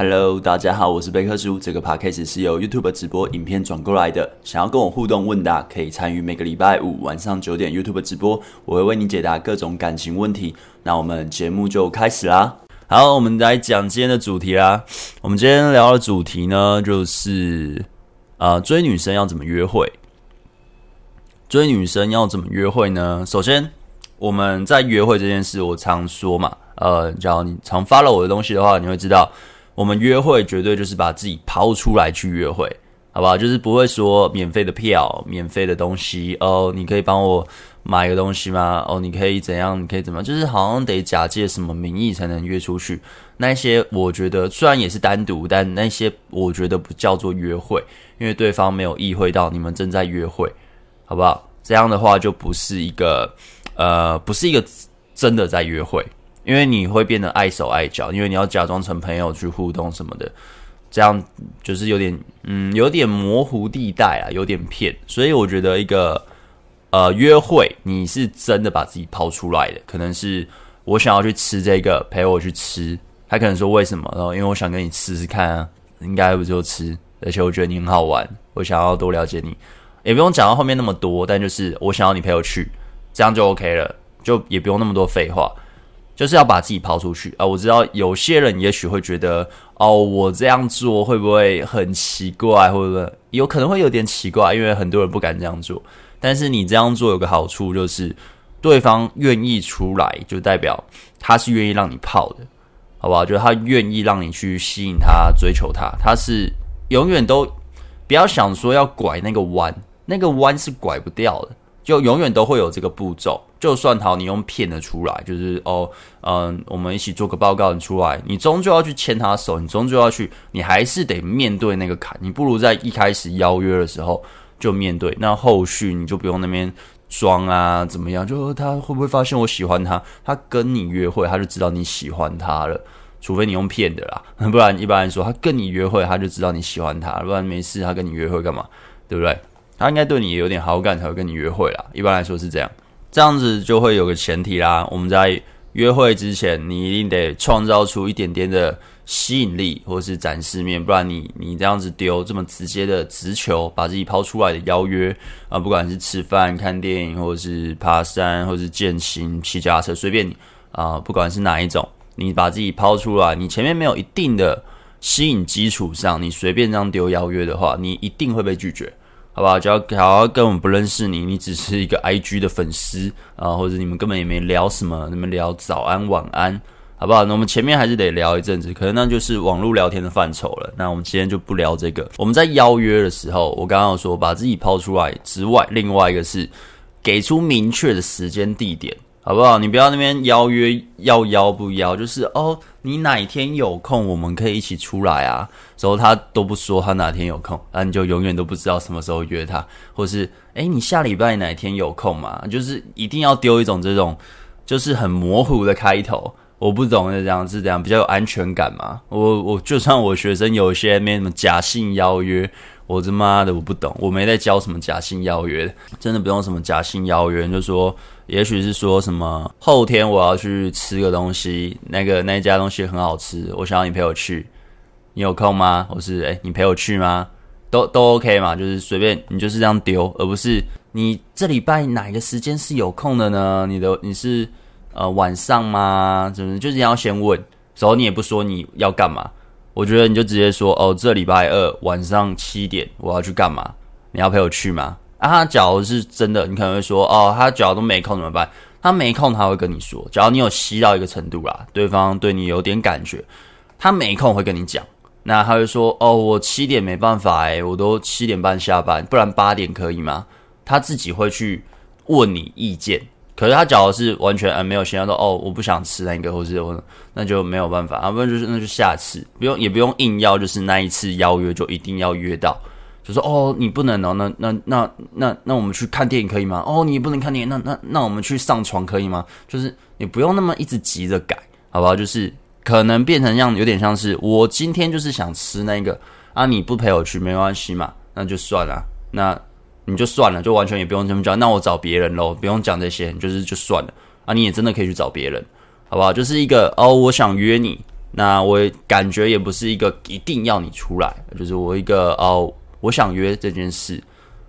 Hello，大家好，我是贝克叔。这个 podcast 是由 YouTube 直播影片转过来的。想要跟我互动问答，可以参与每个礼拜五晚上九点 YouTube 直播，我会为你解答各种感情问题。那我们节目就开始啦。好，我们来讲今天的主题啦。我们今天聊的主题呢，就是呃，追女生要怎么约会？追女生要怎么约会呢？首先，我们在约会这件事，我常说嘛，呃，只要你常发了我的东西的话，你会知道，我们约会绝对就是把自己抛出来去约会，好不好？就是不会说免费的票、免费的东西哦，你可以帮我买个东西吗？哦，你可以怎样？你可以怎么？就是好像得假借什么名义才能约出去。那些我觉得虽然也是单独，但那些我觉得不叫做约会，因为对方没有意会到你们正在约会。好不好？这样的话就不是一个，呃，不是一个真的在约会，因为你会变得碍手碍脚，因为你要假装成朋友去互动什么的，这样就是有点，嗯，有点模糊地带啊，有点骗。所以我觉得一个，呃，约会你是真的把自己抛出来的，可能是我想要去吃这个，陪我去吃，他可能说为什么？然后因为我想跟你吃吃看啊，应该不就吃，而且我觉得你很好玩，我想要多了解你。也不用讲到后面那么多，但就是我想要你陪我去，这样就 OK 了，就也不用那么多废话，就是要把自己抛出去啊！我知道有些人也许会觉得，哦，我这样做会不会很奇怪？会不会有可能会有点奇怪？因为很多人不敢这样做。但是你这样做有个好处，就是对方愿意出来，就代表他是愿意让你泡的，好不好？就是他愿意让你去吸引他、追求他，他是永远都不要想说要拐那个弯。那个弯是拐不掉的，就永远都会有这个步骤。就算好，你用骗的出来，就是哦，嗯，我们一起做个报告，出来，你终究要去牵他手，你终究要去，你还是得面对那个坎。你不如在一开始邀约的时候就面对，那后续你就不用那边装啊，怎么样？就他会不会发现我喜欢他？他跟你约会，他就知道你喜欢他了。除非你用骗的啦，不然一般来说，他跟你约会，他就知道你喜欢他，不然没事，他跟你约会干嘛？对不对？他应该对你也有点好感才会跟你约会啦，一般来说是这样。这样子就会有个前提啦，我们在约会之前，你一定得创造出一点点的吸引力，或是展示面，不然你你这样子丢这么直接的直球，把自己抛出来的邀约啊，不管是吃饭、看电影，或是爬山，或是健行、骑脚踏车，随便你啊，不管是哪一种，你把自己抛出来，你前面没有一定的吸引基础上，你随便这样丢邀约的话，你一定会被拒绝。好不好？只要好根本不认识你，你只是一个 IG 的粉丝啊，或者你们根本也没聊什么，你们聊早安晚安，好不好？那我们前面还是得聊一阵子，可能那就是网络聊天的范畴了。那我们今天就不聊这个。我们在邀约的时候，我刚刚有说把自己抛出来之外，另外一个是给出明确的时间地点。好不好？你不要那边邀约要邀不邀，就是哦，你哪天有空，我们可以一起出来啊。然后他都不说他哪天有空，那你就永远都不知道什么时候约他，或是诶，你下礼拜哪天有空嘛？就是一定要丢一种这种，就是很模糊的开头。我不懂是这样，是这样比较有安全感嘛？我我就算我学生有一些没什么假性邀约。我他妈的我不懂，我没在教什么假性邀约，真的不用什么假性邀约，就说也许是说什么后天我要去吃个东西，那个那家东西很好吃，我想要你陪我去，你有空吗？或是诶，你陪我去吗？都都 OK 嘛，就是随便你就是这样丢，而不是你这礼拜哪一个时间是有空的呢？你的你是呃晚上吗？就是就是你要先问，然后你也不说你要干嘛。我觉得你就直接说哦，这礼拜二晚上七点我要去干嘛？你要陪我去吗？啊，他假如是真的，你可能会说哦，他假如都没空怎么办？他没空他会跟你说，假如你有吸到一个程度啦，对方对你有点感觉，他没空会跟你讲，那他会说哦，我七点没办法诶，我都七点半下班，不然八点可以吗？他自己会去问你意见。可是他假如是完全呃没有想到说哦，我不想吃那个，或是我那就没有办法啊，不然就是那就下次不用也不用硬要，就是那一次邀约就一定要约到，就说哦你不能哦，那那那那那我们去看电影可以吗？哦你不能看电影，那那那我们去上床可以吗？就是你不用那么一直急着改，好不好？就是可能变成这样，有点像是我今天就是想吃那个啊，你不陪我去没关系嘛，那就算了，那。你就算了，就完全也不用这么讲。那我找别人喽，不用讲这些，就是就算了啊。你也真的可以去找别人，好不好？就是一个哦，我想约你，那我感觉也不是一个一定要你出来，就是我一个哦，我想约这件事，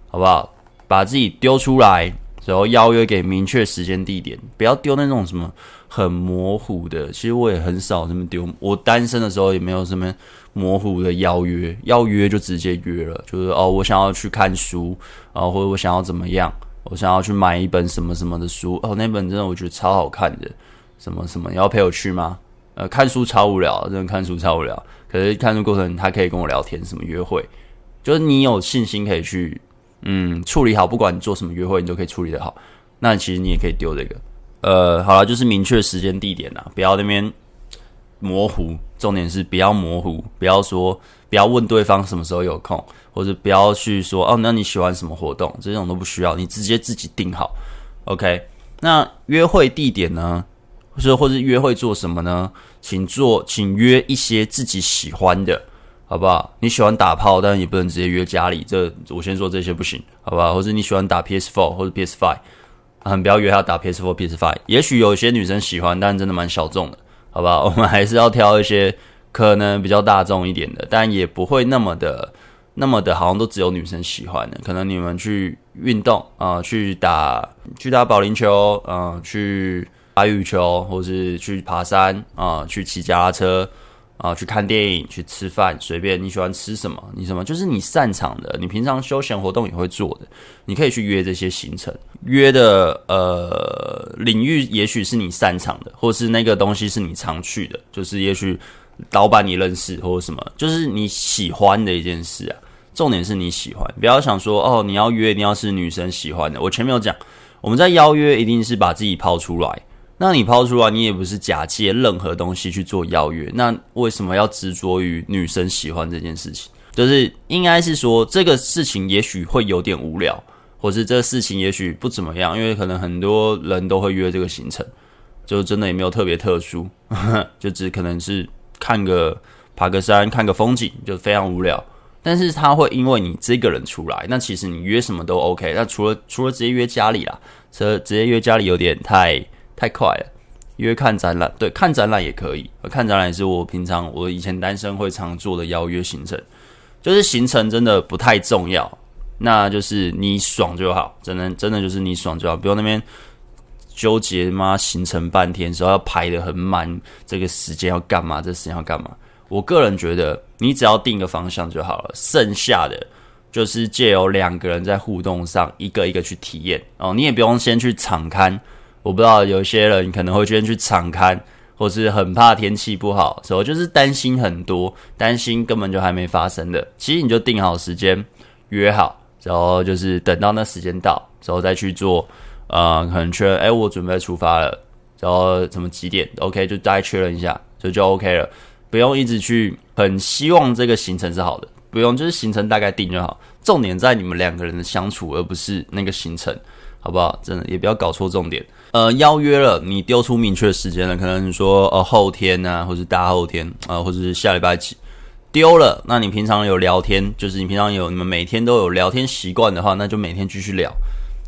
好不好？把自己丢出来，然后邀约给明确时间地点，不要丢那种什么很模糊的。其实我也很少这么丢，我单身的时候也没有什么模糊的邀约，邀约就直接约了，就是哦，我想要去看书啊，或者我想要怎么样，我想要去买一本什么什么的书哦，那本真的我觉得超好看的，什么什么，你要陪我去吗？呃，看书超无聊，真的看书超无聊。可是看书过程，他可以跟我聊天，什么约会，就是你有信心可以去，嗯，处理好。不管你做什么约会，你都可以处理得好。那其实你也可以丢这个。呃，好了，就是明确时间地点啊，不要那边模糊。重点是不要模糊，不要说，不要问对方什么时候有空，或者不要去说哦，那你喜欢什么活动？这种都不需要，你直接自己定好。OK，那约会地点呢？或者或者约会做什么呢？请做，请约一些自己喜欢的，好不好？你喜欢打炮，但也不能直接约家里。这我先说这些不行，好不好？或者你喜欢打 PS Four 或者 PS Five，啊，不要约他打 PS Four、PS Five。也许有些女生喜欢，但真的蛮小众的，好吧？我们还是要挑一些可能比较大众一点的，但也不会那么的、那么的，好像都只有女生喜欢的。可能你们去运动啊、去打去打保龄球，啊、去。打羽球，或是去爬山啊、去骑脚踏车啊、去看电影，去吃饭，随便你喜欢吃什么，你什么就是你擅长的，你平常休闲活动也会做的，你可以去约这些行程，约的呃领域也许是你擅长的，或是那个东西是你常去的，就是也许老板你认识或者什么，就是你喜欢的一件事啊。重点是你喜欢，不要想说哦，你要约一定要是女生喜欢的。我前面有讲，我们在邀约一定是把自己抛出来。那你抛出来，你也不是假借任何东西去做邀约，那为什么要执着于女生喜欢这件事情？就是应该是说这个事情也许会有点无聊，或是这个事情也许不怎么样，因为可能很多人都会约这个行程，就真的也没有特别特殊，就只可能是看个爬个山、看个风景，就非常无聊。但是他会因为你这个人出来，那其实你约什么都 OK。那除了除了直接约家里啦，这直接约家里有点太。太快了，约看展览，对，看展览也可以。看展览也是我平常我以前单身会常做的邀约行程，就是行程真的不太重要，那就是你爽就好，真的真的就是你爽就好，不用那边纠结嘛，行程半天时候要排得很满，这个时间要干嘛，这时间要干嘛？我个人觉得，你只要定个方向就好了，剩下的就是借由两个人在互动上一个一个去体验哦，你也不用先去敞开。我不知道有些人可能会先去场勘，或是很怕天气不好，所以就是担心很多，担心根本就还没发生的。其实你就定好时间，约好，然后就是等到那时间到，然后再去做。呃，可能确认，哎，我准备出发了，然后什么几点？OK，就大概确认一下，就就 OK 了，不用一直去很希望这个行程是好的，不用，就是行程大概定就好。重点在你们两个人的相处，而不是那个行程。好不好？真的也不要搞错重点。呃，邀约了，你丢出明确时间了，可能你说呃后天啊，或是大后天啊、或者是下礼拜几丢了。那你平常有聊天，就是你平常有你们每天都有聊天习惯的话，那就每天继续聊。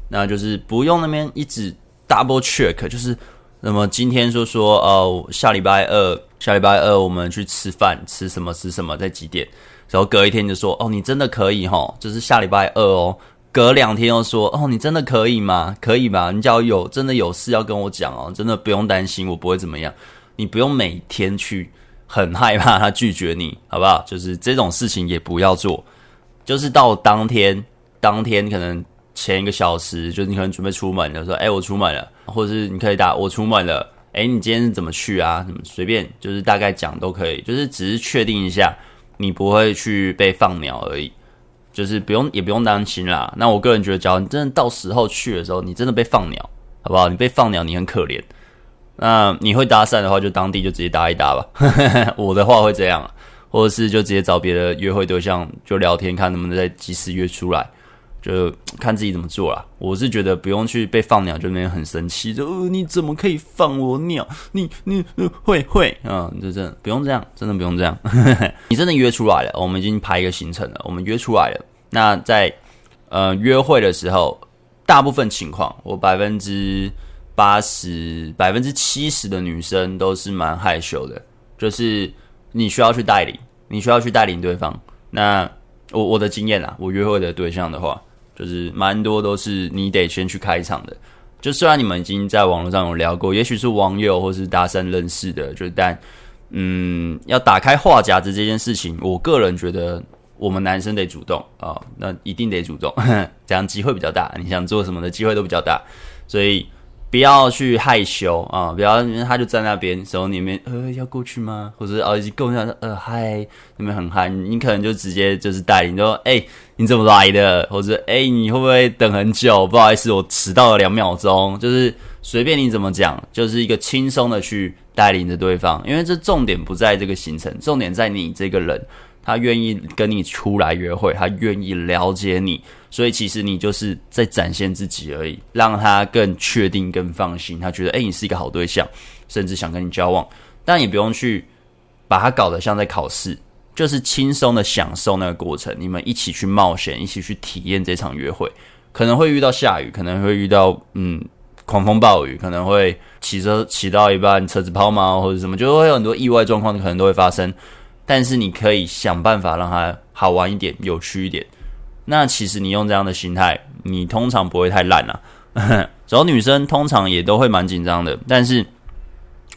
那就是不用那边一直 double check，就是那么今天说说、呃，下礼拜二，下礼拜二我们去吃饭，吃什么吃什么，在几点？然后隔一天就说哦，你真的可以齁，就是下礼拜二哦。隔两天又说哦，你真的可以吗？可以吧？你只要有真的有事要跟我讲哦，真的不用担心，我不会怎么样。你不用每天去很害怕他拒绝你，好不好？就是这种事情也不要做。就是到当天，当天可能前一个小时，就是你可能准备出门的时候，哎，我出门了，或者是你可以打我出门了，哎，你今天是怎么去啊？什么随便，就是大概讲都可以，就是只是确定一下，你不会去被放鸟而已。就是不用也不用担心啦。那我个人觉得，假如你真的到时候去的时候，你真的被放鸟，好不好？你被放鸟，你很可怜。那你会搭讪的话，就当地就直接搭一搭吧。我的话会这样，或者是就直接找别的约会对象就聊天，看能不能再及时约出来。就看自己怎么做啦。我是觉得不用去被放鸟，就那边很生气，就、呃、你怎么可以放我鸟？你你、会会啊？就真的不用这样，真的不用这样。你真的约出来了，我们已经排一个行程了，我们约出来了。那在呃约会的时候，大部分情况，我百分之八十、百分之七十的女生都是蛮害羞的，就是你需要去带领，你需要去带领对方。那我我的经验啊，我约会的对象的话，就是蛮多都是你得先去开场的。就虽然你们已经在网络上有聊过，也许是网友或是搭讪认识的，就但嗯，要打开话匣子这件事情，我个人觉得我们男生得主动啊、那一定得主动，这样机会比较大，你想做什么的机会都比较大，所以。不要去害羞啊！不要，他就在那边，手里面呃，要过去吗？或者哦，已经够上呃，嗨，那边很嗨，你可能就直接就是带领说，哎、你怎么来的？或者哎、你会不会等很久？不好意思，我迟到了两秒钟。就是随便你怎么讲，就是一个轻松的去带领着对方，因为这重点不在这个行程，重点在你这个人。他愿意跟你出来约会，他愿意了解你，所以其实你就是在展现自己而已，让他更确定、更放心。他觉得，诶，你是一个好对象，甚至想跟你交往。但也不用去把他搞得像在考试，就是轻松的享受那个过程。你们一起去冒险，一起去体验这场约会。可能会遇到下雨，可能会遇到嗯狂风暴雨，可能会骑车骑到一半车子抛锚或者什么，就会有很多意外状况，可能都会发生。但是你可以想办法让它好玩一点、有趣一点。那其实你用这样的心态，你通常不会太烂啊。然后女生通常也都会蛮紧张的。但是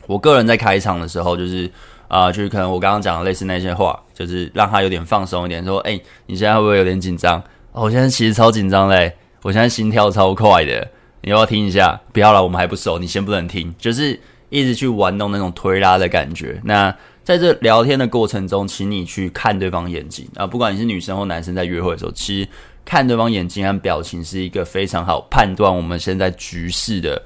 我个人在开场的时候，就是啊、就是可能我刚刚讲的类似那些话，就是让他有点放松一点，说：“哎，你现在会不会有点紧张？哦，我现在其实超紧张嘞，我现在心跳超快的。你要不要听一下？不要了，我们还不熟，你先不能听。就是一直去玩弄那种推拉的感觉。那。在这聊天的过程中，请你去看对方眼睛啊，不管你是女生或男生，在约会的时候，其实看对方眼睛和表情是一个非常好判断我们现在局势的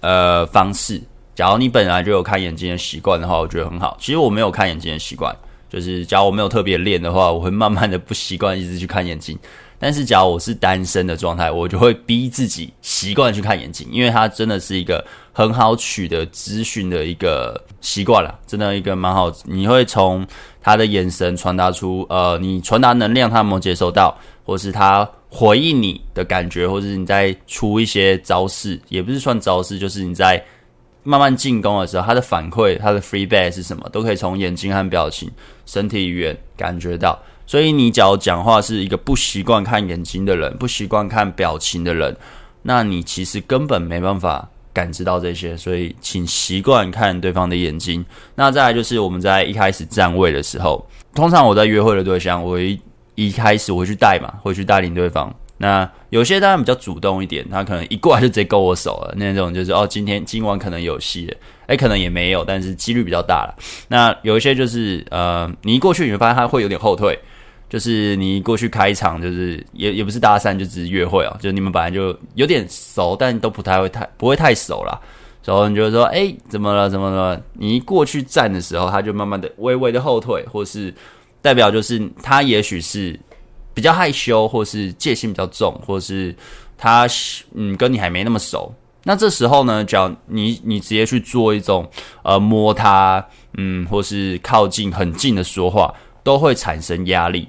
呃方式。假如你本来就有看眼睛的习惯的话，我觉得很好。其实我没有看眼睛的习惯，就是假如我没有特别练的话，我会慢慢的不习惯一直去看眼睛。但是，假如我是单身的状态，我就会逼自己习惯去看眼睛，因为它真的是一个很好取得资讯的一个习惯了，真的一个蛮好。你会从他的眼神传达出，呃，你传达能量，他有没有接收到，或是他回应你的感觉，或是你在出一些招式，也不是算招式，就是你在慢慢进攻的时候，他的反馈，他的 feedback 是什么，都可以从眼睛和表情、身体语言感觉到。所以你假如讲话是一个不习惯看眼睛的人，不习惯看表情的人，那你其实根本没办法感知到这些。所以请习惯看对方的眼睛。那再来就是我们在一开始站位的时候，通常我在约会的对象，我一一开始我会去带嘛，会去带领对方。那有些当然比较主动一点，他可能一过来就直接勾我手了，那种就是哦，今天今晚可能有戏了，诶，可能也没有，但是几率比较大了。那有一些就是呃，你一过去你会发现他会有点后退。就是你一过去开场，就是也也不是搭讪，就只是约会哦。就你们本来就有点熟，但都不太会太不会太熟啦。然后你就说：“哎，怎么了？怎么了？”你一过去站的时候，他就慢慢的微微的后退，或是代表就是他也许是比较害羞，或是戒心比较重，或是他嗯跟你还没那么熟。那这时候呢，只要你你直接去做一种呃摸他，嗯，或是靠近很近的说话，都会产生压力。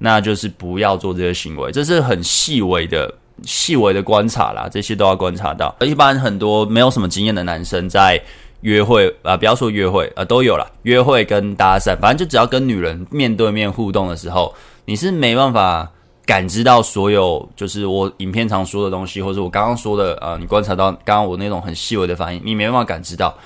那就是不要做这些行为，这是很细微的、细微的观察啦，这些都要观察到。一般很多没有什么经验的男生在约会啊、不要说约会啊、都有啦。约会跟搭讪，反正就只要跟女人面对面互动的时候，你是没办法感知到所有，就是我影片常说的东西，或者我刚刚说的啊、呃，你观察到刚刚我那种很细微的反应，你没办法感知到，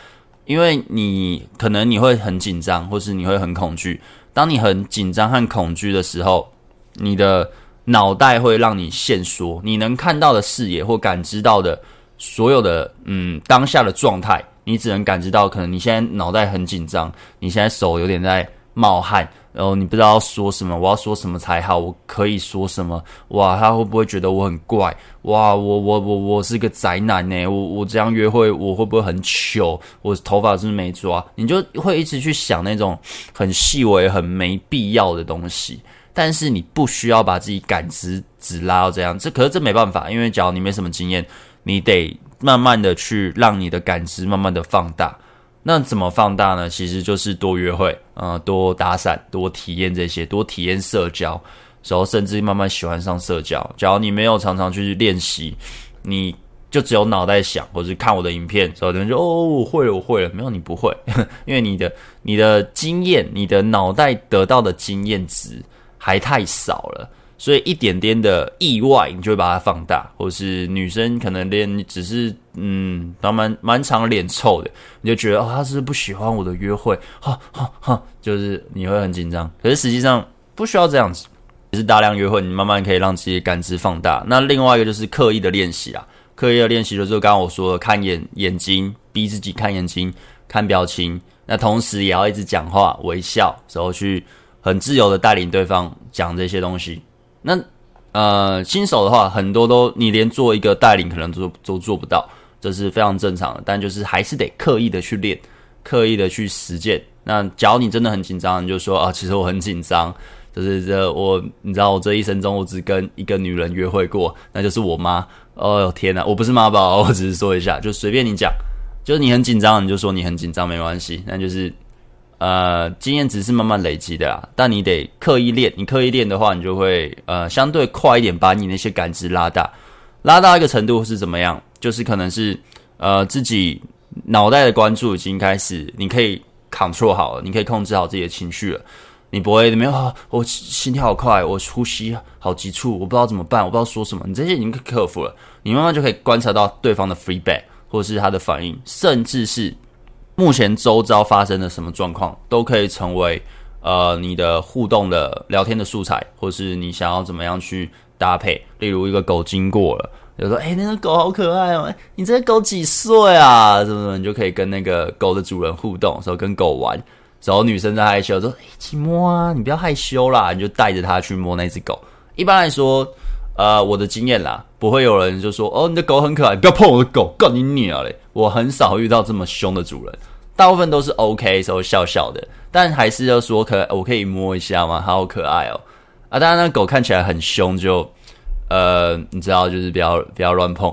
因为你可能你会很紧张，或是你会很恐惧。当你很紧张和恐惧的时候，你的脑袋会让你限缩，你能看到的视野或感知到的所有的嗯当下的状态，你只能感知到可能你现在脑袋很紧张，你现在手有点在冒汗。然后你不知道说什么，我要说什么才好？我可以说什么？哇，他会不会觉得我很怪？哇，我我我我是个宅男呢？我我这样约会，我会不会很糗？我头发是不是没抓？你就会一直去想那种很细微、很没必要的东西。但是你不需要把自己感知只拉到这样，这可是这没办法，因为假如你没什么经验，你得慢慢的去让你的感知慢慢的放大。那怎么放大呢？其实就是多约会，呃，多搭讪，多体验这些，多体验社交，然后甚至慢慢喜欢上社交。假如你没有常常去练习，你就只有脑袋想，或者是看我的影片，所以有人就哦，我会了，我会了。没有，你不会，因为你的你的经验，你的脑袋得到的经验值还太少了，所以一点点的意外，你就会把它放大。或是女生可能连只是嗯，她蛮蛮长脸臭的，你就觉得哦，她是不喜欢我的约会，哈哈哈，就是你会很紧张。可是实际上不需要这样子，只是大量约会，你慢慢可以让自己的感知放大。那另外一个就是刻意的练习啊。刻意的练习就是刚刚我说的，看眼眼睛，逼自己看眼睛，看表情。那同时也要一直讲话、微笑，然后去很自由的带领对方讲这些东西。那呃，新手的话，很多都你连做一个带领可能都都做不到，这是非常正常的。但就是还是得刻意的去练，刻意的去实践。那假如你真的很紧张，你就说啊，其实我很紧张，就是这我你知道，我这一生中我只跟一个女人约会过，那就是我妈。哦天哪，我不是妈宝，我只是说一下，就随便你讲，就是你很紧张，你就说你很紧张，没关系。那就是呃，经验值是慢慢累积的啊，但你得刻意练。你刻意练的话，你就会呃相对快一点，把你那些感知拉大，拉到一个程度是怎么样？就是可能是呃自己脑袋的关注已经开始，你可以 control 好了，你可以控制好自己的情绪了。你不会没有？我心跳好快，我呼吸好急促，我不知道怎么办，我不知道说什么。你这些已经克服了，你慢慢就可以观察到对方的 feedback，或者是他的反应，甚至是目前周遭发生的什么状况，都可以成为呃你的互动的聊天的素材，或是你想要怎么样去搭配。例如一个狗经过了，就说：“哎，那个狗好可爱哦！你这个狗几岁啊？什么什么？”你就可以跟那个狗的主人互动，说跟狗玩。然后女生在害羞，说：“一起摸啊，你不要害羞啦。”你就带着她去摸那只狗。一般来说，呃，我的经验啦，不会有人就说：“哦，你的狗很可爱，不要碰我的狗，干你娘嘞！”我很少遇到这么凶的主人，大部分都是 OK，时候笑笑的，但还是要说可我可以摸一下吗？好可爱哦！啊，当然那狗看起来很凶，就呃，你知道，就是不要不要乱碰，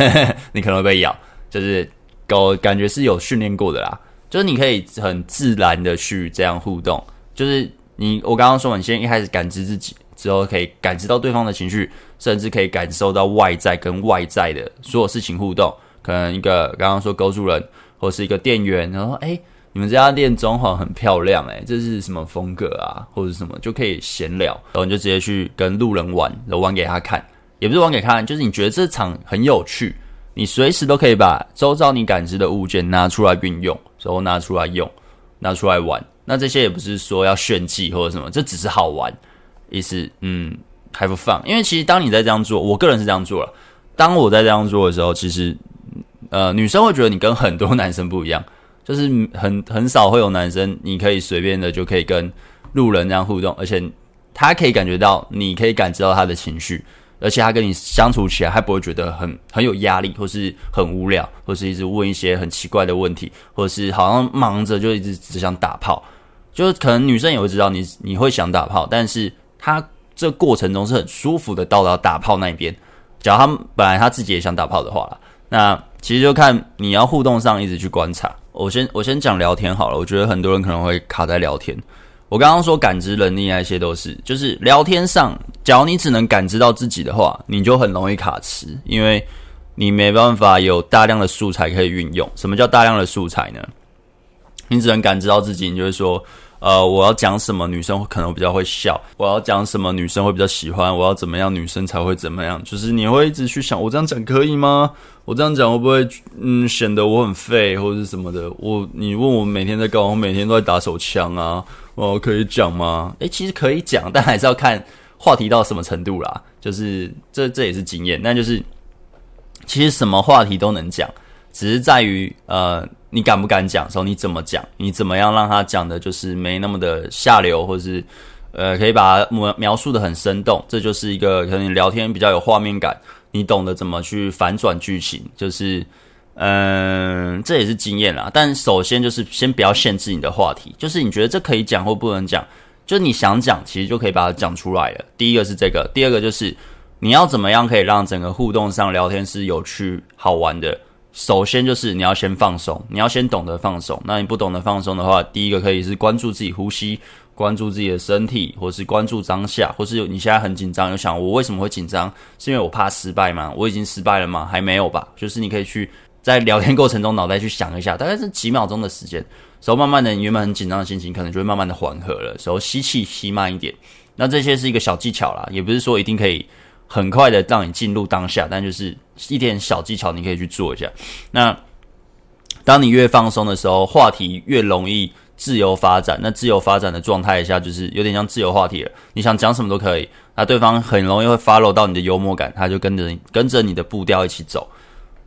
你可能会被咬。就是狗感觉是有训练过的啦。就是你可以很自然的去这样互动，就是你我刚刚说，你先一开始感知自己，之后可以感知到对方的情绪，甚至可以感受到外在跟外在的所有事情互动。可能一个刚刚说狗主人，或是一个店员，然后哎，你们这家店装潢很漂亮，诶，这是什么风格啊，或者什么就可以闲聊，然后你就直接去跟路人玩，然后玩给他看，也不是玩给他看，就是你觉得这场很有趣。你随时都可以把周遭你感知的物件拿出来运用，然后拿出来用，拿出来玩。那这些也不是说要炫技或者什么，这只是好玩，意思嗯还不放。因为其实当你在这样做，我个人是这样做了。当我在这样做的时候，其实呃女生会觉得你跟很多男生不一样，就是很很少会有男生你可以随便的就可以跟路人这样互动，而且他可以感觉到，你可以感知到他的情绪。而且他跟你相处起来，他不会觉得很很有压力，或是很无聊，或是一直问一些很奇怪的问题，或是好像忙着就一直只想打炮。就可能女生也会知道你你会想打炮，但是他这过程中是很舒服的到达打炮那边。假如他本来他自己也想打炮的话，那其实就看你要互动上一直去观察。我先我先讲聊天好了，我觉得很多人可能会卡在聊天。我刚刚说感知能力那些都是，就是聊天上，假如你只能感知到自己的话，你就很容易卡词，因为你没办法有大量的素材可以运用。什么叫大量的素材呢？你只能感知到自己，你就会说，呃，我要讲什么女生可能比较会笑，我要讲什么女生会比较喜欢，我要怎么样女生才会怎么样？就是你会一直去想，我这样讲可以吗？我这样讲会不会嗯显得我很废或者是什么的？我你问我每天在干嘛？我每天都在打手枪啊。哦，可以讲吗？诶，其实可以讲，但还是要看话题到什么程度啦。就是这这也是经验，那就是其实什么话题都能讲，只是在于呃你敢不敢讲的时候，你怎么讲，你怎么样让他讲的就是没那么的下流，或是呃可以把它描描述的很生动。这就是一个可能聊天比较有画面感，你懂得怎么去反转剧情，就是。嗯，这也是经验啦。但首先就是先不要限制你的话题，就是你觉得这可以讲或不能讲，就是你想讲，其实就可以把它讲出来了。第一个是这个，第二个就是你要怎么样可以让整个互动上聊天是有趣好玩的。首先就是你要先放松，你要先懂得放松。那你不懂得放松的话，第一个可以是关注自己呼吸，关注自己的身体，或是关注当下，或是你现在很紧张，有想我为什么会紧张？是因为我怕失败吗？我已经失败了吗？还没有吧？就是你可以去在聊天过程中脑袋去想一下，大概是几秒钟的时间，然后慢慢的，你原本很紧张的心情可能就会慢慢的缓和了。然后吸气吸慢一点，那这些是一个小技巧啦，也不是说一定可以很快的让你进入当下，但就是一点小技巧你可以去做一下。那当你越放松的时候，话题越容易。自由发展，那自由发展的状态下，就是有点像自由话题了。你想讲什么都可以，那对方很容易会 follow 到你的幽默感，他就跟着跟着你的步调一起走，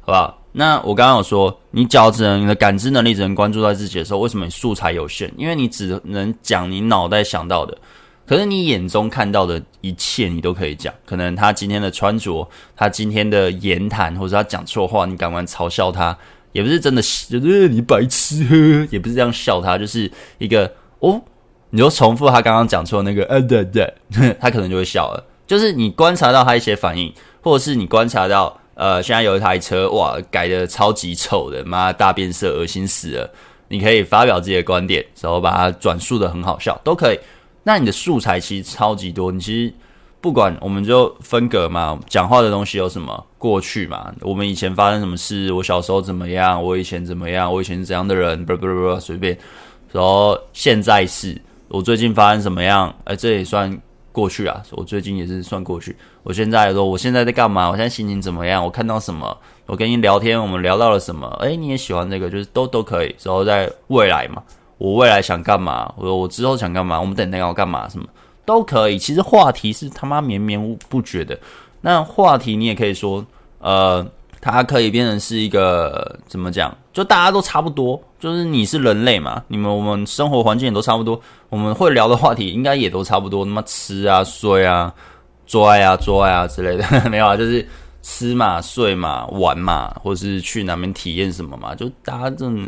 好吧？那我刚刚有说，你只要只能你的感知能力只能关注在自己的时候，为什么你素材有限？因为你只能讲你脑袋想到的，可是你眼中看到的一切你都可以讲。可能他今天的穿着，他今天的言谈，或者他讲错话，你敢不敢嘲笑他？也不是真的，就是你白痴呵，也不是这样笑他，就是一个哦，你就重复他刚刚讲错那个，啊对对，他可能就会笑了。就是你观察到他一些反应，或者是你观察到，呃，现在有一台车，哇，改得超级丑的，妈大变色，恶心死了。你可以发表自己的观点，然后把它转述得很好笑，都可以。那你的素材其实超级多，你其实。不管我们就分隔嘛，讲话的东西有什么过去嘛？我们以前发生什么事？我小时候怎么样？我以前怎么样？我以前是怎样的人？不不不，随便。然后现在是我最近发生什么样？哎，这也算过去啊。我最近也是算过去。我现在说，我现在在干嘛？我现在心情怎么样？我看到什么？我跟你聊天，我们聊到了什么？哎，你也喜欢这个？就是都都可以。然后在未来嘛，我未来想干嘛？我我之后想干嘛？我们等等要干嘛？什么？都可以，其实话题是他妈绵绵不绝的。那话题你也可以说，呃，它可以变成是一个怎么讲？就大家都差不多，就是你是人类嘛，你们我们生活环境也都差不多，我们会聊的话题应该也都差不多。那么吃啊、睡啊、做爱啊、做爱啊之类的，没有啊，就是吃嘛、睡嘛、玩嘛，或是去哪边体验什么嘛，就大家这种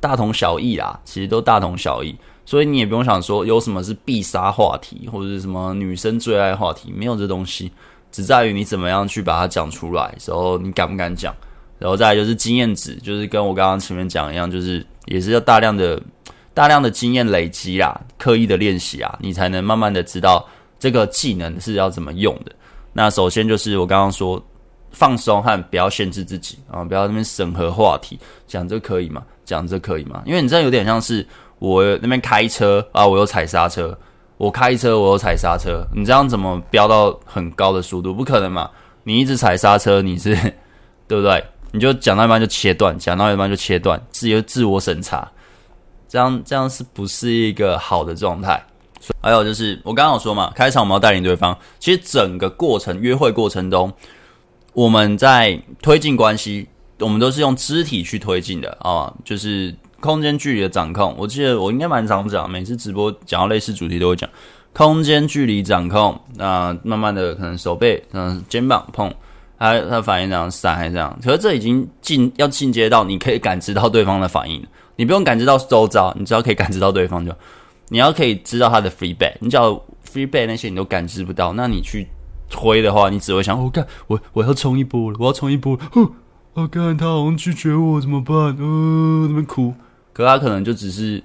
大同小异啦，其实都大同小异。所以你也不用想说有什么是必杀话题，或者是什么女生最爱话题，没有这东西，只在于你怎么样去把它讲出来，时候你敢不敢讲，然后再就是经验值，就是跟我刚刚前面讲一样，就是也是要大量的、大量的经验累积啦，刻意的练习啊，你才能慢慢的知道这个技能是要怎么用的。那首先就是我刚刚说放松和不要限制自己啊，不要那边审核话题，讲这可以吗？讲这可以吗？因为你这样有点像是。我那边开车啊，我又踩刹车。我开车，我又踩刹车。你这样怎么飙到很高的速度？不可能嘛！你一直踩刹车，你是 对不对？你就讲到一半就切断，讲到一半就切断，自由自我审查，这样这样是不是一个好的状态？还有就是我刚刚有说嘛，开场我们要带领对方。其实整个过程，约会过程中，我们在推进关系，我们都是用肢体去推进的啊，就是。空间距离的掌控，我记得我应该蛮常讲，每次直播讲到类似主题都会讲空间距离掌控。那、慢慢的可能手背、嗯、肩膀碰，他他反应这样闪还是这样，可是这已经进要进阶到你可以感知到对方的反应，你不用感知到周遭，你只要可以感知到对方就，你要可以知道他的 free back 你只要 free back 那些你都感知不到，那你去推的话，你只会想，我、哦、干我我要冲一波了，我要冲一波了，哼，我、哦、干他好像拒绝我怎么办？呃，那边哭。可他可能就只是，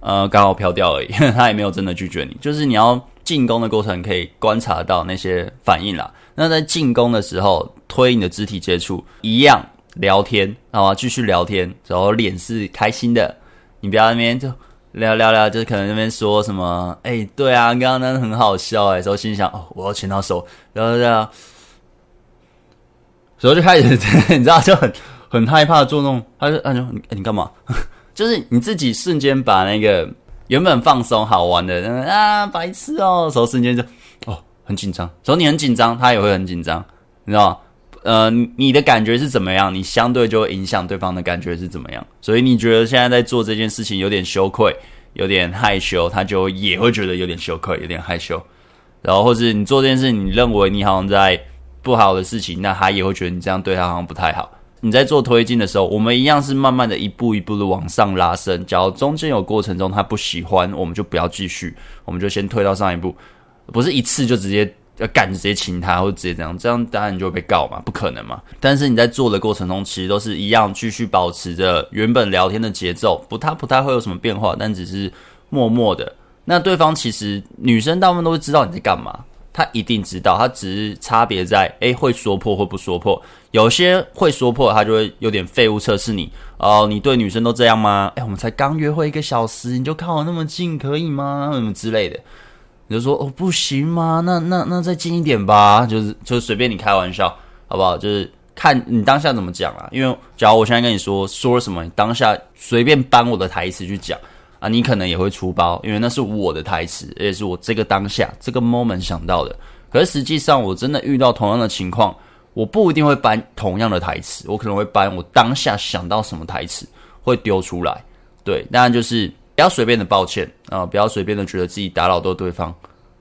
呃，刚好飘掉而已，他也没有真的拒绝你。就是你要进攻的过程，可以观察到那些反应啦。那在进攻的时候，推你的肢体接触，一样聊天，好吧？继续聊天，然后脸是开心的。你不要那边就聊聊聊，就是可能那边说什么，哎、对啊，刚刚那很好笑哎，然后心想，哦，我要牵到手，然后这样，然后就开始，你知道，就很很害怕做那种，他就他就，哎、欸，你干嘛？就是你自己瞬间把那个原本放松好玩的啊白痴哦，时候瞬间就哦很紧张，时候你很紧张，他也会很紧张，你知道吗？呃，你的感觉是怎么样？你相对就会影响对方的感觉是怎么样？所以你觉得现在在做这件事情有点羞愧，有点害羞，他就也会觉得有点羞愧，有点害羞。然后或是你做这件事，你认为你好像在不好的事情，那他也会觉得你这样对他好像不太好。你在做推进的时候，我们一样是慢慢的一步一步的往上拉伸。假如中间有过程中他不喜欢，我们就不要继续，我们就先退到上一步，不是一次就直接要干直接亲他或者直接这样，这样当然你就会被告嘛，不可能嘛。但是你在做的过程中，其实都是一样，继续保持着原本聊天的节奏，不太不太会有什么变化，但只是默默的那对方其实女生大部分都会知道你在干嘛，她一定知道，她只是差别在诶会说破或不说破。有些会说破，她就会有点废物测试你哦。你对女生都这样吗？诶我们才刚约会一个小时，你就靠我那么近，可以吗？什么之类的，就说哦不行吗？那那那再近一点吧，就是就随便你开玩笑，好不好？就是看你当下怎么讲啊。因为假如我现在跟你说说什么，你当下随便搬我的台词去讲。啊，你可能也会出包，因为那是我的台词，也是我这个当下这个 moment 想到的。可是实际上，我真的遇到同样的情况，我不一定会搬同样的台词，我可能会搬我当下想到什么台词会丢出来。对，当然就是不要随便的抱歉啊，不要随便的觉得自己打扰到对方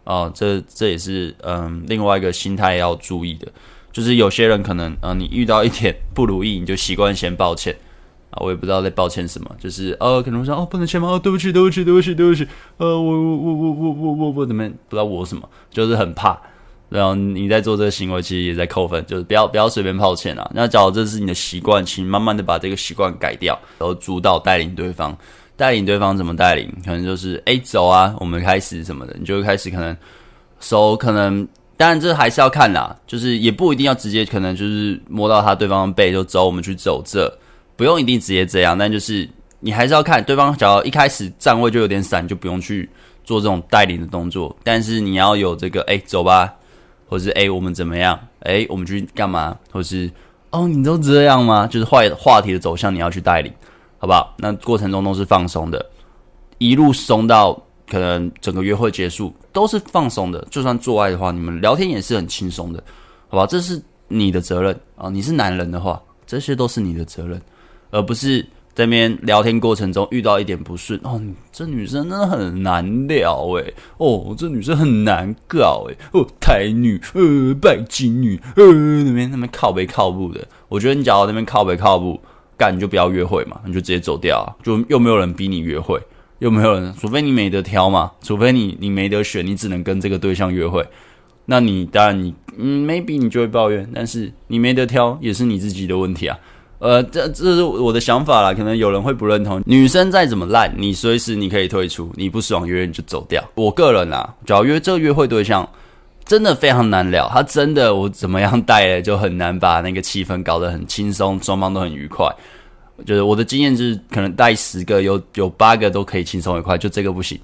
啊，这这也是嗯另外一个心态要注意的，就是有些人可能啊，你遇到一点不如意，你就习惯先抱歉。啊，我也不知道在抱歉什么，就是呃，可能说哦，不能签吗？哦，对不起，对不起，对不起，对不起，呃，我我我我我我我我怎么不知道我什么，就是很怕。然后你在做这个行为，其实也在扣分，就是不要不要随便抱歉啊。那假如这是你的习惯，请慢慢的把这个习惯改掉，然后主导带领对方，带领对方怎么带领？可能就是哎，走啊，我们开始什么的，你就开始可能手可能，当然这还是要看啦，就是也不一定要直接，可能就是摸到他对方的背就走，我们去走这。不用一定直接这样，但就是你还是要看对方，只要一开始站位就有点散，就不用去做这种带领的动作。但是你要有这个，哎，走吧，或是哎，我们怎么样？哎，我们去干嘛？或是哦，你都这样吗？就是话话题的走向，你要去带领，好不好？那过程中都是放松的，一路松到可能整个约会结束都是放松的。就算做爱的话，你们聊天也是很轻松的，好吧？这是你的责任啊！你是男人的话，这些都是你的责任。而不是在边聊天过程中遇到一点不顺哦，这女生真的很难聊诶哦，这女生很难搞诶哦，台女呃，拜金女呃，那边那边靠背靠步的，我觉得你讲到那边靠背靠步，干你就不要约会嘛，你就直接走掉啊，就又没有人逼你约会，又没有人，除非你没得挑嘛，除非你你没得选，你只能跟这个对象约会，那你当然你嗯，maybe 你就会抱怨，但是你没得挑也是你自己的问题啊。呃，这这是我的想法啦，可能有人会不认同。女生再怎么烂，你随时你可以退出，你不爽约你就走掉。我个人啊，只要约这个约会对象真的非常难聊，他真的我怎么样带嘞，就很难把那个气氛搞得很轻松，双方都很愉快。就是我的经验是，可能带十个有有八个都可以轻松愉快，就这个不行。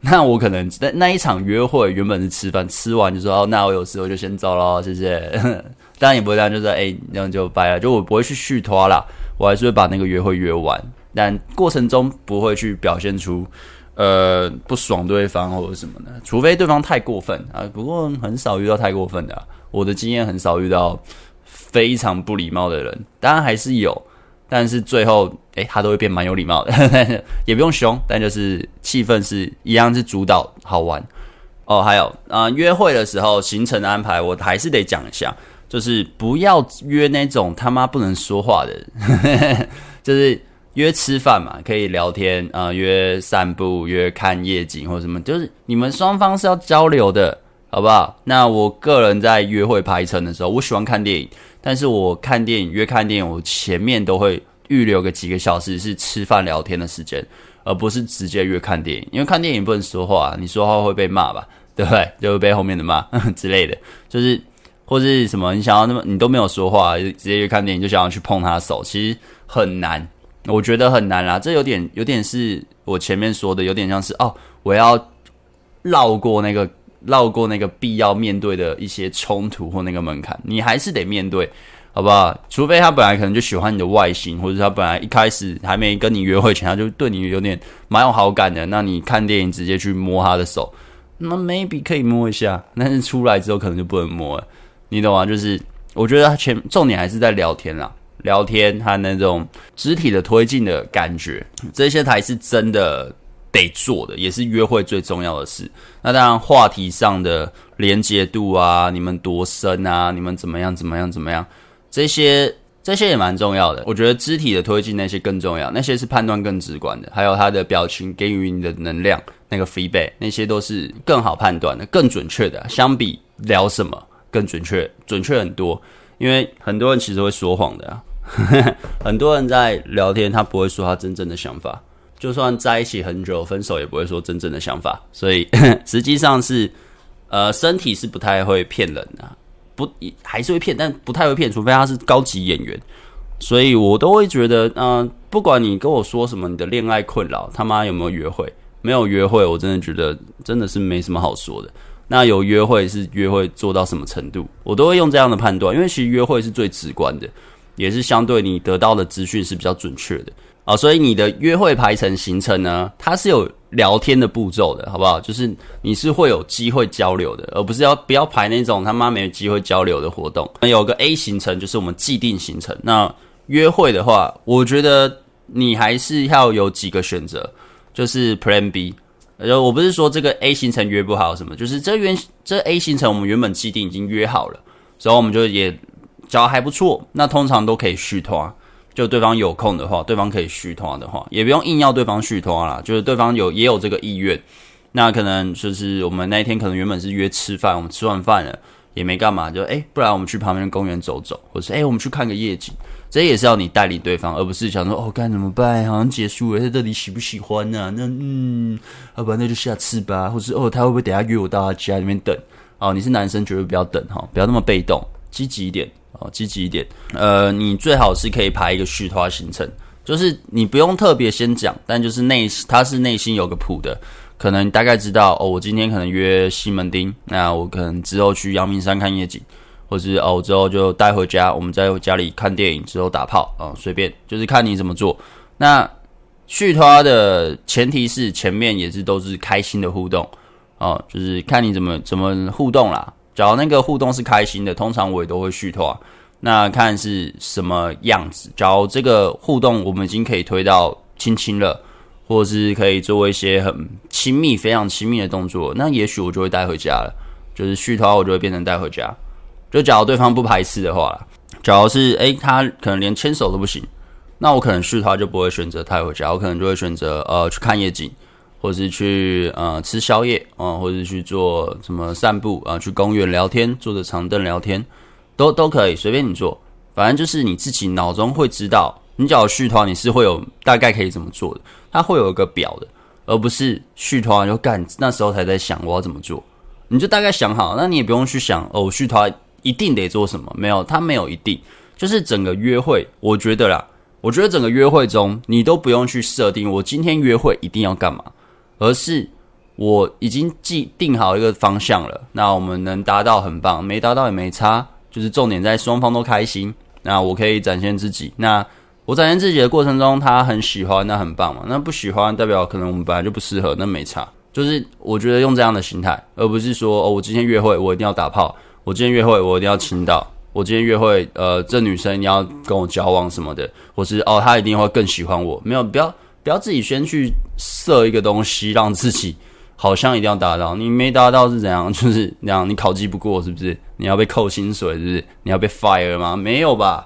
那我可能那那一场约会原本是吃饭，吃完就说哦，那我有事我就先走了，谢谢。当然也不会这样，就是哎，这样就掰了。就我不会去续拖啦，我还是会把那个约会约完。但过程中不会去表现出呃不爽对方或者什么的，除非对方太过分啊。不过很少遇到太过分的，我的经验很少遇到非常不礼貌的人。当然还是有，但是最后哎，他都会变蛮有礼貌的，也不用凶，但就是气氛是一样是主导，好玩哦。还有啊，约会的时候行程的安排，我还是得讲一下。就是不要约那种他妈不能说话的人，就是约吃饭嘛，可以聊天啊、约散步，约看夜景或什么，就是你们双方是要交流的，好不好？那我个人在约会排程的时候，我喜欢看电影，但是我看电影约看电影，我前面都会预留个几个小时是吃饭聊天的时间，而不是直接约看电影，因为看电影不能说话，你说话会被骂吧，对 不对？就会被后面的骂之类的，就是。或是什么，你想要那么你都没有说话，直接去看电影就想要去碰他手，其实很难，我觉得很难啦。这有点有点是我前面说的，有点像是哦，我要绕过那个绕过那个必要面对的一些冲突或那个门槛，你还是得面对，好不好？除非他本来可能就喜欢你的外形，或者他本来一开始还没跟你约会前，他就对你有点蛮有好感的，那你看电影直接去摸他的手，那 maybe 可以摸一下，但是出来之后可能就不能摸了。你懂吗？就是我觉得他全重点还是在聊天啦，聊天他那种肢体的推进的感觉，这些才是真的得做的，也是约会最重要的事。那当然，话题上的连接度啊，你们多深啊，你们怎么样怎么样怎么样，这些这些也蛮重要的。我觉得肢体的推进那些更重要，那些是判断更直观的，还有他的表情给予你的能量，那个 feedback，那些都是更好判断的，更准确的。相比聊什么？更准确，准确很多，因为很多人其实会说谎的。很多人在聊天，他不会说他真正的想法，就算在一起很久，分手也不会说真正的想法。所以 实际上是，呃，身体是不太会骗人的，不还是会骗，但不太会骗，除非他是高级演员。所以我都会觉得，嗯、不管你跟我说什么，你的恋爱困扰，他妈有没有约会？没有约会，我真的觉得真的是没什么好说的。那有约会是约会做到什么程度，我都会用这样的判断，因为其实约会是最直观的，也是相对你得到的资讯是比较准确的啊、所以你的约会排程行程呢，它是有聊天的步骤的，好不好？就是你是会有机会交流的，而不是要不要排那种他妈没有机会交流的活动。那有个 A 行程就是我们既定行程。那约会的话，我觉得你还是要有几个选择，就是 Plan B。呃，我不是说这个 A 行程约不好什么，就是这原这 A 行程我们原本既定已经约好了，所以我们就也觉得还不错，那通常都可以续拖，就对方有空的话，对方可以续拖的话，也不用硬要对方续拖啦，就是对方有也有这个意愿，那可能就是我们那一天可能原本是约吃饭，我们吃完饭了也没干嘛，就诶，不然我们去旁边公园走走，或是诶，我们去看个夜景。这也是要你带领对方，而不是想说哦，该怎么办？好像结束了，他到底喜不喜欢呢、那嗯，好吧，那就下次吧。或是哦，他会不会等下约我到他家里面等？哦，你是男生，绝对不要等哈、不要那么被动，积极一点哦，积极一点。呃，你最好是可以排一个续摊行程，就是你不用特别先讲，但就是内他是内心有个谱的，可能大概知道哦，我今天可能约西门町，那我可能之后去阳明山看夜景。或是哦，之后就带回家，我们在家里看电影，之后打炮啊，随便，就是看你怎么做。那续摊的前提是前面也是都是开心的互动哦，就是看你怎么怎么互动啦。假如那个互动是开心的，通常我也都会续摊。那看是什么样子。假如这个互动我们已经可以推到亲亲了，或者是可以做一些很亲密、非常亲密的动作，那也许我就会带回家了。就是续摊，我就会变成带回家。就假如对方不排斥的话，假如是诶，他可能连牵手都不行，那我可能续摊就不会选择带回家，我可能就会选择呃去看夜景，或是去呃吃宵夜啊、或者去做什么散步啊、去公园聊天，坐着长凳聊天，都都可以随便你做，反正就是你自己脑中会知道，你只要续团你是会有大概可以怎么做的，它会有一个表的，而不是续团就干那时候才在想我要怎么做，你就大概想好，那你也不用去想哦续团。一定得做什么？没有，它没有一定，就是整个约会，我觉得啦，我觉得整个约会中，你都不用去设定我今天约会一定要干嘛，而是我已经既定好一个方向了。那我们能达到很棒，没达到也没差，就是重点在双方都开心。那我可以展现自己，那我展现自己的过程中，他很喜欢，那很棒嘛。那不喜欢，代表可能我们本来就不适合，那没差。就是我觉得用这样的心态，而不是说哦，我今天约会我一定要打炮。我今天约会，我一定要亲到。我今天约会，呃，这女生你要跟我交往什么的，或是哦，她一定会更喜欢我。没有，不要不要自己先去设一个东西，让自己好像一定要达到。你没达到是怎样？就是那样，你考绩不过是不是？你要被扣薪水是不是？你要被 fire 吗？没有吧？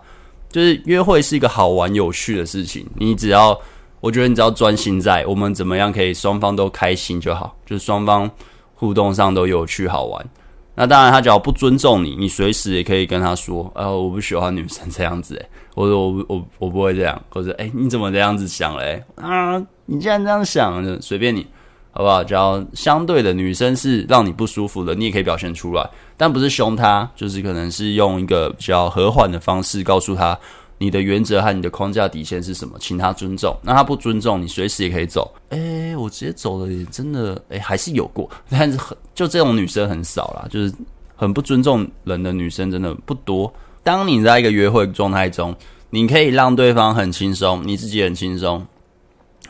就是约会是一个好玩有趣的事情。你只要，我觉得你只要专心在我们怎么样可以双方都开心就好，就是双方互动上都有趣好玩。那当然，他只要不尊重你，你随时也可以跟他说：“呃，我不喜欢女生这样子。”诶，或者我我我不会这样，或者诶，你怎么这样子想嘞？啊，你既然这样想，就随便你，好不好？只要相对的女生是让你不舒服的，你也可以表现出来，但不是凶她，就是可能是用一个比较和缓的方式告诉她。你的原则和你的框架底线是什么？请她尊重。那她不尊重，你随时也可以走。诶，我直接走了，也真的诶，还是有过，但是很就这种女生很少啦，就是很不尊重人的女生真的不多。当你在一个约会状态中，你可以让对方很轻松，你自己很轻松，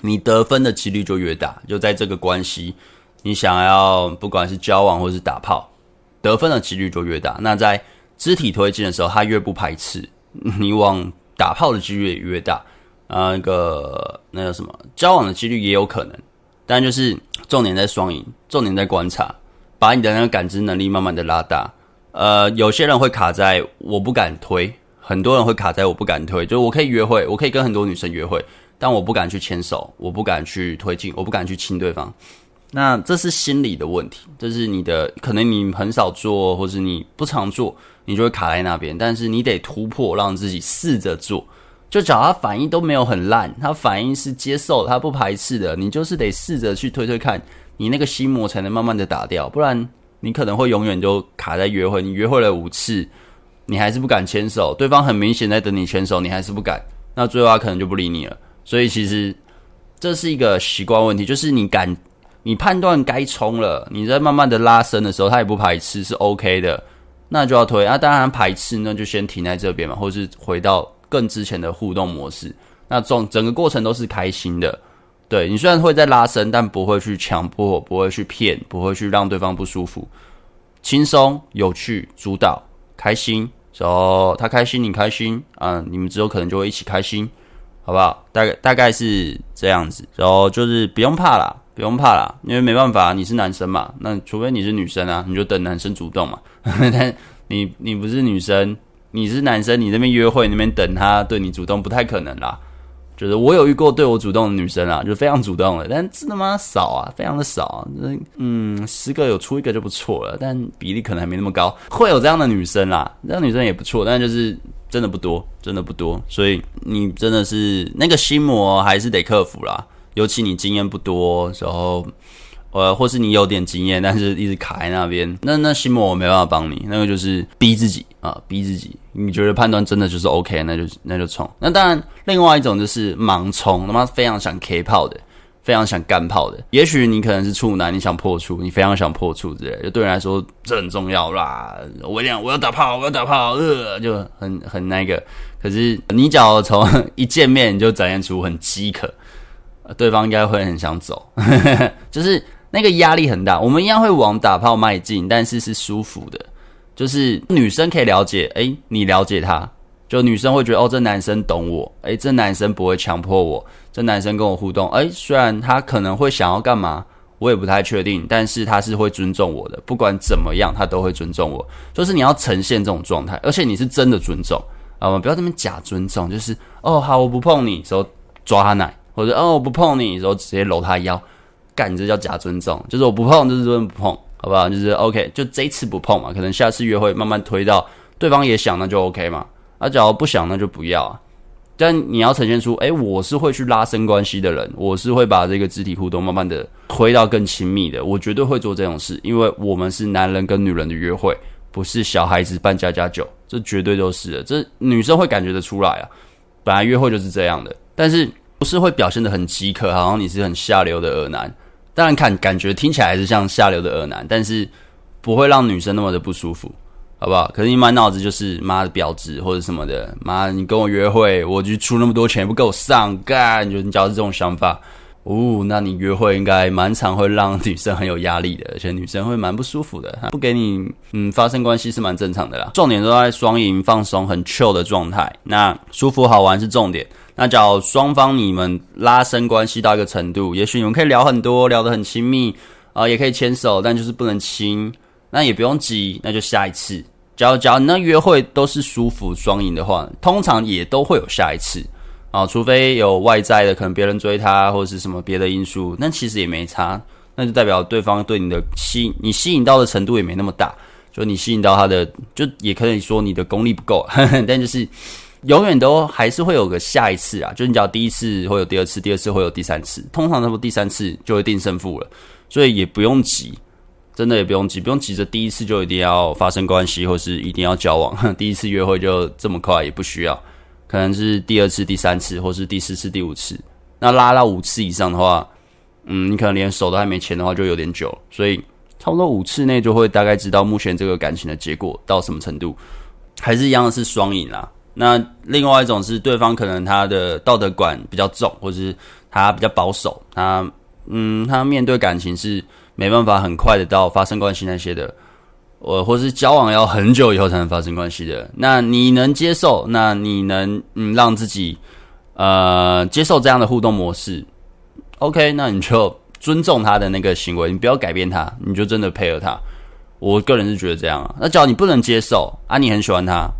你得分的几率就越大。就在这个关系，你想要不管是交往或是打炮，得分的几率就越大。那在肢体推进的时候，他越不排斥你往。打炮的几率也越大，呃，那个那个什么交往的几率也有可能，但就是重点在双赢，重点在观察，把你的那个感知能力慢慢的拉大。呃，有些人会卡在我不敢推，很多人会卡在我不敢推，就是我可以约会，我可以跟很多女生约会，但我不敢去牵手，我不敢去推进，我不敢去亲对方。那这是心理的问题，这是你的可能你很少做，或是你不常做。你就会卡在那边，但是你得突破，让自己试着做，就找他反应都没有很烂，他反应是接受，他不排斥的，你就是得试着去推推看，你那个心魔才能慢慢的打掉，不然你可能会永远就卡在约会。你约会了五次，你还是不敢牵手，对方很明显在等你牵手，你还是不敢，那最后他可能就不理你了。所以其实这是一个习惯问题，就是你敢，你判断该冲了，你在慢慢的拉伸的时候，他也不排斥，是 OK 的，那就要推啊。当然排斥，那就先停在这边嘛，或是回到。更之前的互动模式，那种整个过程都是开心的。对，你虽然会在拉伸，但不会去强迫，不会去骗，不会去让对方不舒服，轻松、有趣、主导、开心，然后他开心，你开心，啊，你们之后可能就会一起开心，好不好？大概大概是这样子，然后就是不用怕啦，不用怕啦，因为没办法，你是男生嘛，那除非你是女生啊，你就等男生主动嘛。但你你不是女生。你是男生，你那边约会那边等他对你主动不太可能啦。就是我有遇过对我主动的女生啊，就非常主动的，但真的吗？少啊，非常的少。嗯，十个有出一个就不错了，但比例可能还没那么高。会有这样的女生啦，这样女生也不错，但就是真的不多，真的不多。所以你真的是那个心魔还是得克服啦，尤其你经验不多时候。呃，或是你有点经验，但是一直卡在那边，那那心魔我没办法帮你，那个就是逼自己啊，逼自己。你觉得判断真的就是 OK，那就那就冲。那当然，另外一种就是盲冲，他妈非常想 K 炮的，非常想干炮的。也许你可能是处男，你想破处，你非常想破处之类，就对人来说这很重要啦。我讲我要打炮，我要打炮，呃，就很很那个。可是你只要从 一见面你就展现出很饥渴，对方应该会很想走，就是。那个压力很大，我们一样会往打炮迈进，但是是舒服的，就是女生可以了解，诶，你了解他，就女生会觉得，哦，这男生懂我，诶，这男生不会强迫我，这男生跟我互动，诶，虽然他可能会想要干嘛，我也不太确定，但是他是会尊重我的，不管怎么样，他都会尊重我，就是你要呈现这种状态，而且你是真的尊重，啊，不要这么假尊重，就是，哦，好，我不碰你，时候抓他奶，或者，哦，我不碰你，时候直接搂他腰。干，你这叫假尊重，就是我不碰，就是真不碰，好不好？就是 OK，就这一次不碰嘛，可能下次约会慢慢推到对方也想，那就 OK 嘛。啊，假如不想，那就不要啊。但你要呈现出，哎、我是会去拉伸关系的人，我是会把这个肢体互动慢慢的推到更亲密的，我绝对会做这种事，因为我们是男人跟女人的约会，不是小孩子扮家家酒，这绝对都是的，这女生会感觉得出来啊。本来约会就是这样的，但是不是会表现得很饥渴，好像你是很下流的恶男。当然看感觉听起来还是像下流的恶男，但是不会让女生那么的不舒服，好不好？可是你满脑子就是妈的婊子或者什么的，妈你跟我约会，我就出那么多钱不够我上干，你就你只要是这种想法，哦，那你约会应该蛮常会让女生很有压力的，而且女生会蛮不舒服的，不给你嗯发生关系是蛮正常的啦。重点都在双赢放松很 chill 的状态，那舒服好玩是重点。那假如双方你们拉伸关系到一个程度，也许你们可以聊很多，聊得很亲密啊、也可以牵手，但就是不能亲。那也不用急，那就下一次。假如假如那约会都是舒服双赢的话，通常也都会有下一次啊，除非有外在的，可能别人追他或者是什么别的因素，那其实也没差，那就代表对方对你的吸你吸引到的程度也没那么大，就你吸引到他的，就也可以说你的功力不够，呵呵，但就是。永远都还是会有个下一次啊，就你只要第一次会有第二次，第二次会有第三次，通常差不第三次就会定胜负了，所以也不用急，真的也不用急，不用急着第一次就一定要发生关系或是一定要交往，第一次约会就这么快也不需要，可能是第二次、第三次或是第四次、第五次，那拉到五次以上的话，嗯，你可能连手都还没牵的话就有点久，所以差不多五次内就会大概知道目前这个感情的结果到什么程度，还是一样的是双赢啦。那另外一种是对方可能他的道德观比较重，或是他比较保守，他嗯，他面对感情是没办法很快的到发生关系那些的，呃，或是交往要很久以后才能发生关系的。那你能接受？那你能嗯让自己呃接受这样的互动模式？OK，那你就尊重他的那个行为，你不要改变他，你就真的配合他。我个人是觉得这样啊。那假如你不能接受啊，你很喜欢他。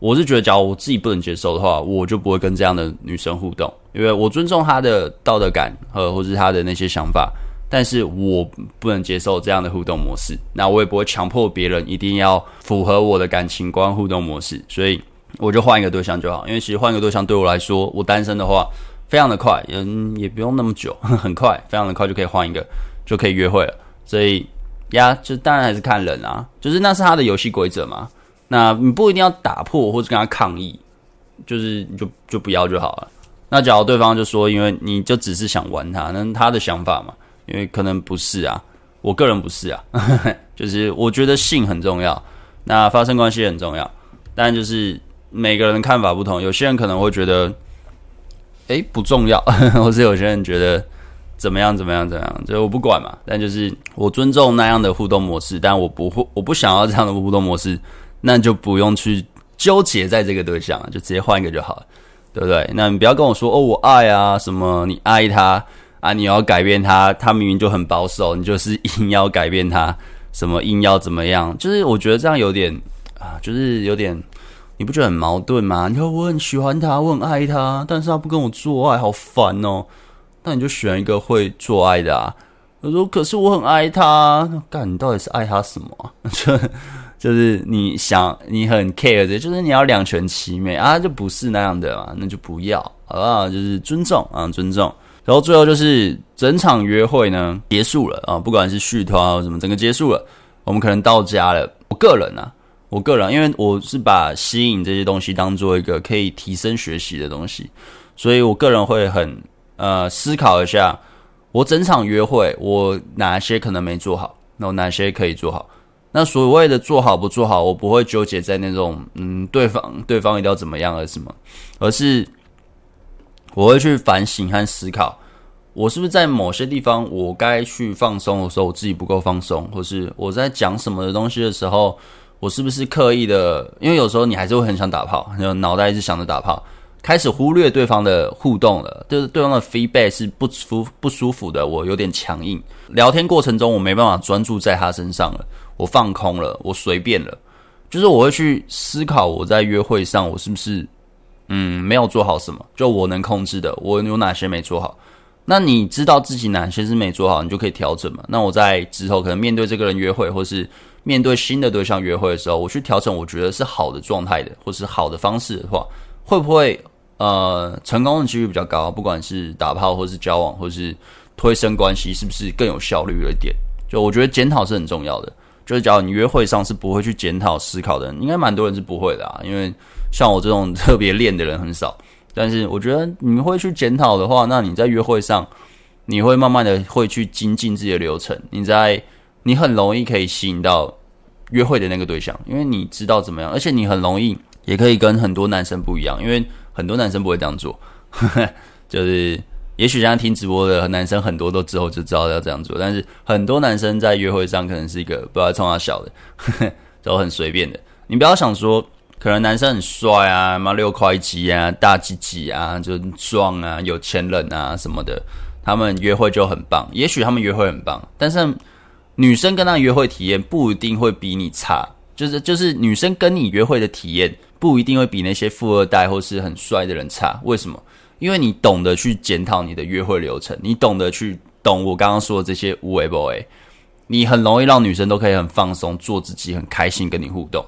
我是觉得，假如我自己不能接受的话，我就不会跟这样的女生互动，因为我尊重她的道德感和或是她的那些想法，但是我不能接受这样的互动模式。那我也不会强迫别人一定要符合我的感情观互动模式。所以，我就换一个对象就好。因为其实换一个对象对我来说，我单身的话非常的快，嗯，也不用那么久，很快，非常的快就可以换一个，就可以约会了。所以呀，就当然还是看人啊，就是那是他的游戏规则嘛。那你不一定要打破或者跟他抗议，就是你就就不要就好了。那假如对方就说，因为你就只是想玩他，那他的想法嘛，因为可能不是啊，我个人不是啊，就是我觉得性很重要，那发生关系很重要，但就是每个人看法不同，有些人可能会觉得，诶不重要，或是有些人觉得。怎么样？怎么样？怎么样？就我不管嘛。但就是我尊重那样的互动模式，但我不会，我不想要这样的互动模式，那就不用去纠结在这个对象，就直接换一个就好了，对不对？那你不要跟我说哦，我爱啊，什么你爱他啊，你要改变他，他明明就很保守，你就是硬要改变他，什么硬要怎么样？就是我觉得这样有点啊，就是有点，你不觉得很矛盾吗？你说我很喜欢他，我很爱他，但是他不跟我做爱，好烦哦。那你就选一个会做爱的啊！我说，可是我很爱他。干，你到底是爱他什么？就就是你想，你很 care 的，就是你要两全其美啊，就不是那样的嘛，那就不要，好不好？就是尊重啊，尊重。然后最后就是整场约会呢结束了啊，不管是续团啊什么，整个结束了，我们可能到家了。我个人啊，我个人，因为我是把吸引这些东西当做一个可以提升学习的东西，所以我个人会很。呃，思考一下，我整场约会我哪些可能没做好，那我哪些可以做好？那所谓的做好不做好，我不会纠结在那种嗯，对方对方一定要怎么样而什么，而是我会去反省和思考，我是不是在某些地方我该去放松的时候，我自己不够放松，或是我在讲什么的东西的时候，我是不是刻意的？因为有时候你还是会很想打炮，就脑袋一直想着打炮。开始忽略对方的互动了，就是对方的 feedback 是不舒不舒服的，我有点强硬。聊天过程中我没办法专注在他身上了，我放空了，我随便了，就是我会去思考我在约会上我是不是嗯没有做好什么，就我能控制的，我有哪些没做好。那你知道自己哪些是没做好，你就可以调整嘛。那我在之后可能面对这个人约会，或是面对新的对象约会的时候，我去调整我觉得是好的状态的，或是好的方式的话。会不会呃成功的几率比较高？不管是打炮，或是交往，或是推升关系，是不是更有效率一点？就我觉得检讨是很重要的。就是假如你约会上是不会去检讨思考的人，应该蛮多人是不会的啊。因为像我这种特别练的人很少。但是我觉得你会去检讨的话，那你在约会上，你会慢慢的会去精进自己的流程。你在你很容易可以吸引到约会的那个对象，因为你知道怎么样，而且你很容易。也可以跟很多男生不一样，因为很多男生不会这样做，就是也许现在听直播的男生很多都之后就知道要这样做，但是很多男生在约会上可能是一个不知道冲他小的，呵呵，都很随便的。你不要想说，可能男生很帅啊，妈六块肌啊，大鸡鸡啊，就壮啊，有钱人啊什么的，他们约会就很棒。也许他们约会很棒，但是女生跟他约会体验不一定会比你差，就是就是女生跟你约会的体验。不一定会比那些富二代或是很帅的人差，为什么？因为你懂得去检讨你的约会流程，你懂得去懂我刚刚说的这些无为 boy，你很容易让女生都可以很放松，做自己，很开心跟你互动。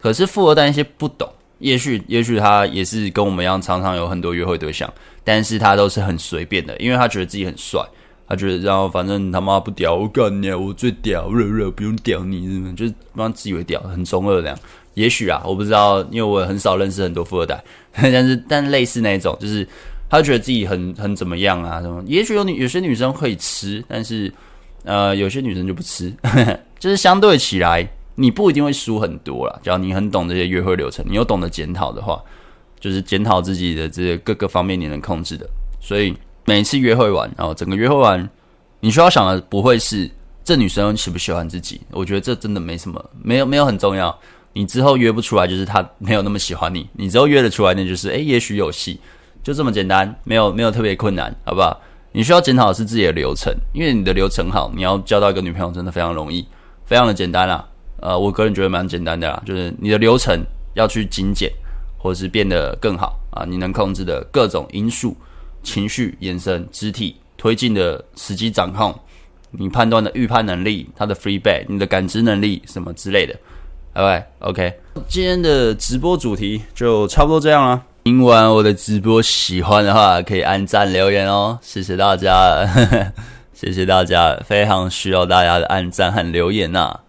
可是富二代那些不懂，也许也许他也是跟我们一样，常常有很多约会对象，但是他都是很随便的，因为他觉得自己很帅，他觉得然后反正他妈不屌我干你，我最屌，热热不用屌你，是不是？就是帮自以为屌，很中二这样。也许啊，我不知道，因为我很少认识很多富二代，但是但类似那一种，就是他觉得自己很很怎么样啊什么？也许有女有些女生可以吃，但是呃，有些女生就不吃，就是相对起来，你不一定会输很多啦。只要你很懂这些约会流程，你又懂得检讨的话，就是检讨自己的这些各个方面你能控制的。所以每一次约会完，然后整个约会完，你需要想的不会是这女生喜不喜欢自己，我觉得这真的没什么，没有没有很重要。你之后约不出来，就是她没有那么喜欢你。你之后约得出来，那就是诶，也许有戏，就这么简单，没有没有特别困难，好不好？你需要检讨的是自己的流程，因为你的流程好，你要交到一个女朋友真的非常容易，非常的简单啦。呃，我个人觉得蛮简单的啦，就是你的流程要去精简，或者是变得更好啊。你能控制的各种因素、情绪、眼神、肢体推进的时机掌控，你判断的预判能力，他的 free back 你的感知能力什么之类的。拜拜。OK，今天的直播主题就差不多这样了。听完我的直播喜欢的话，可以按赞留言哦，谢谢大家，谢谢大家，非常需要大家的按赞和留言呐、啊。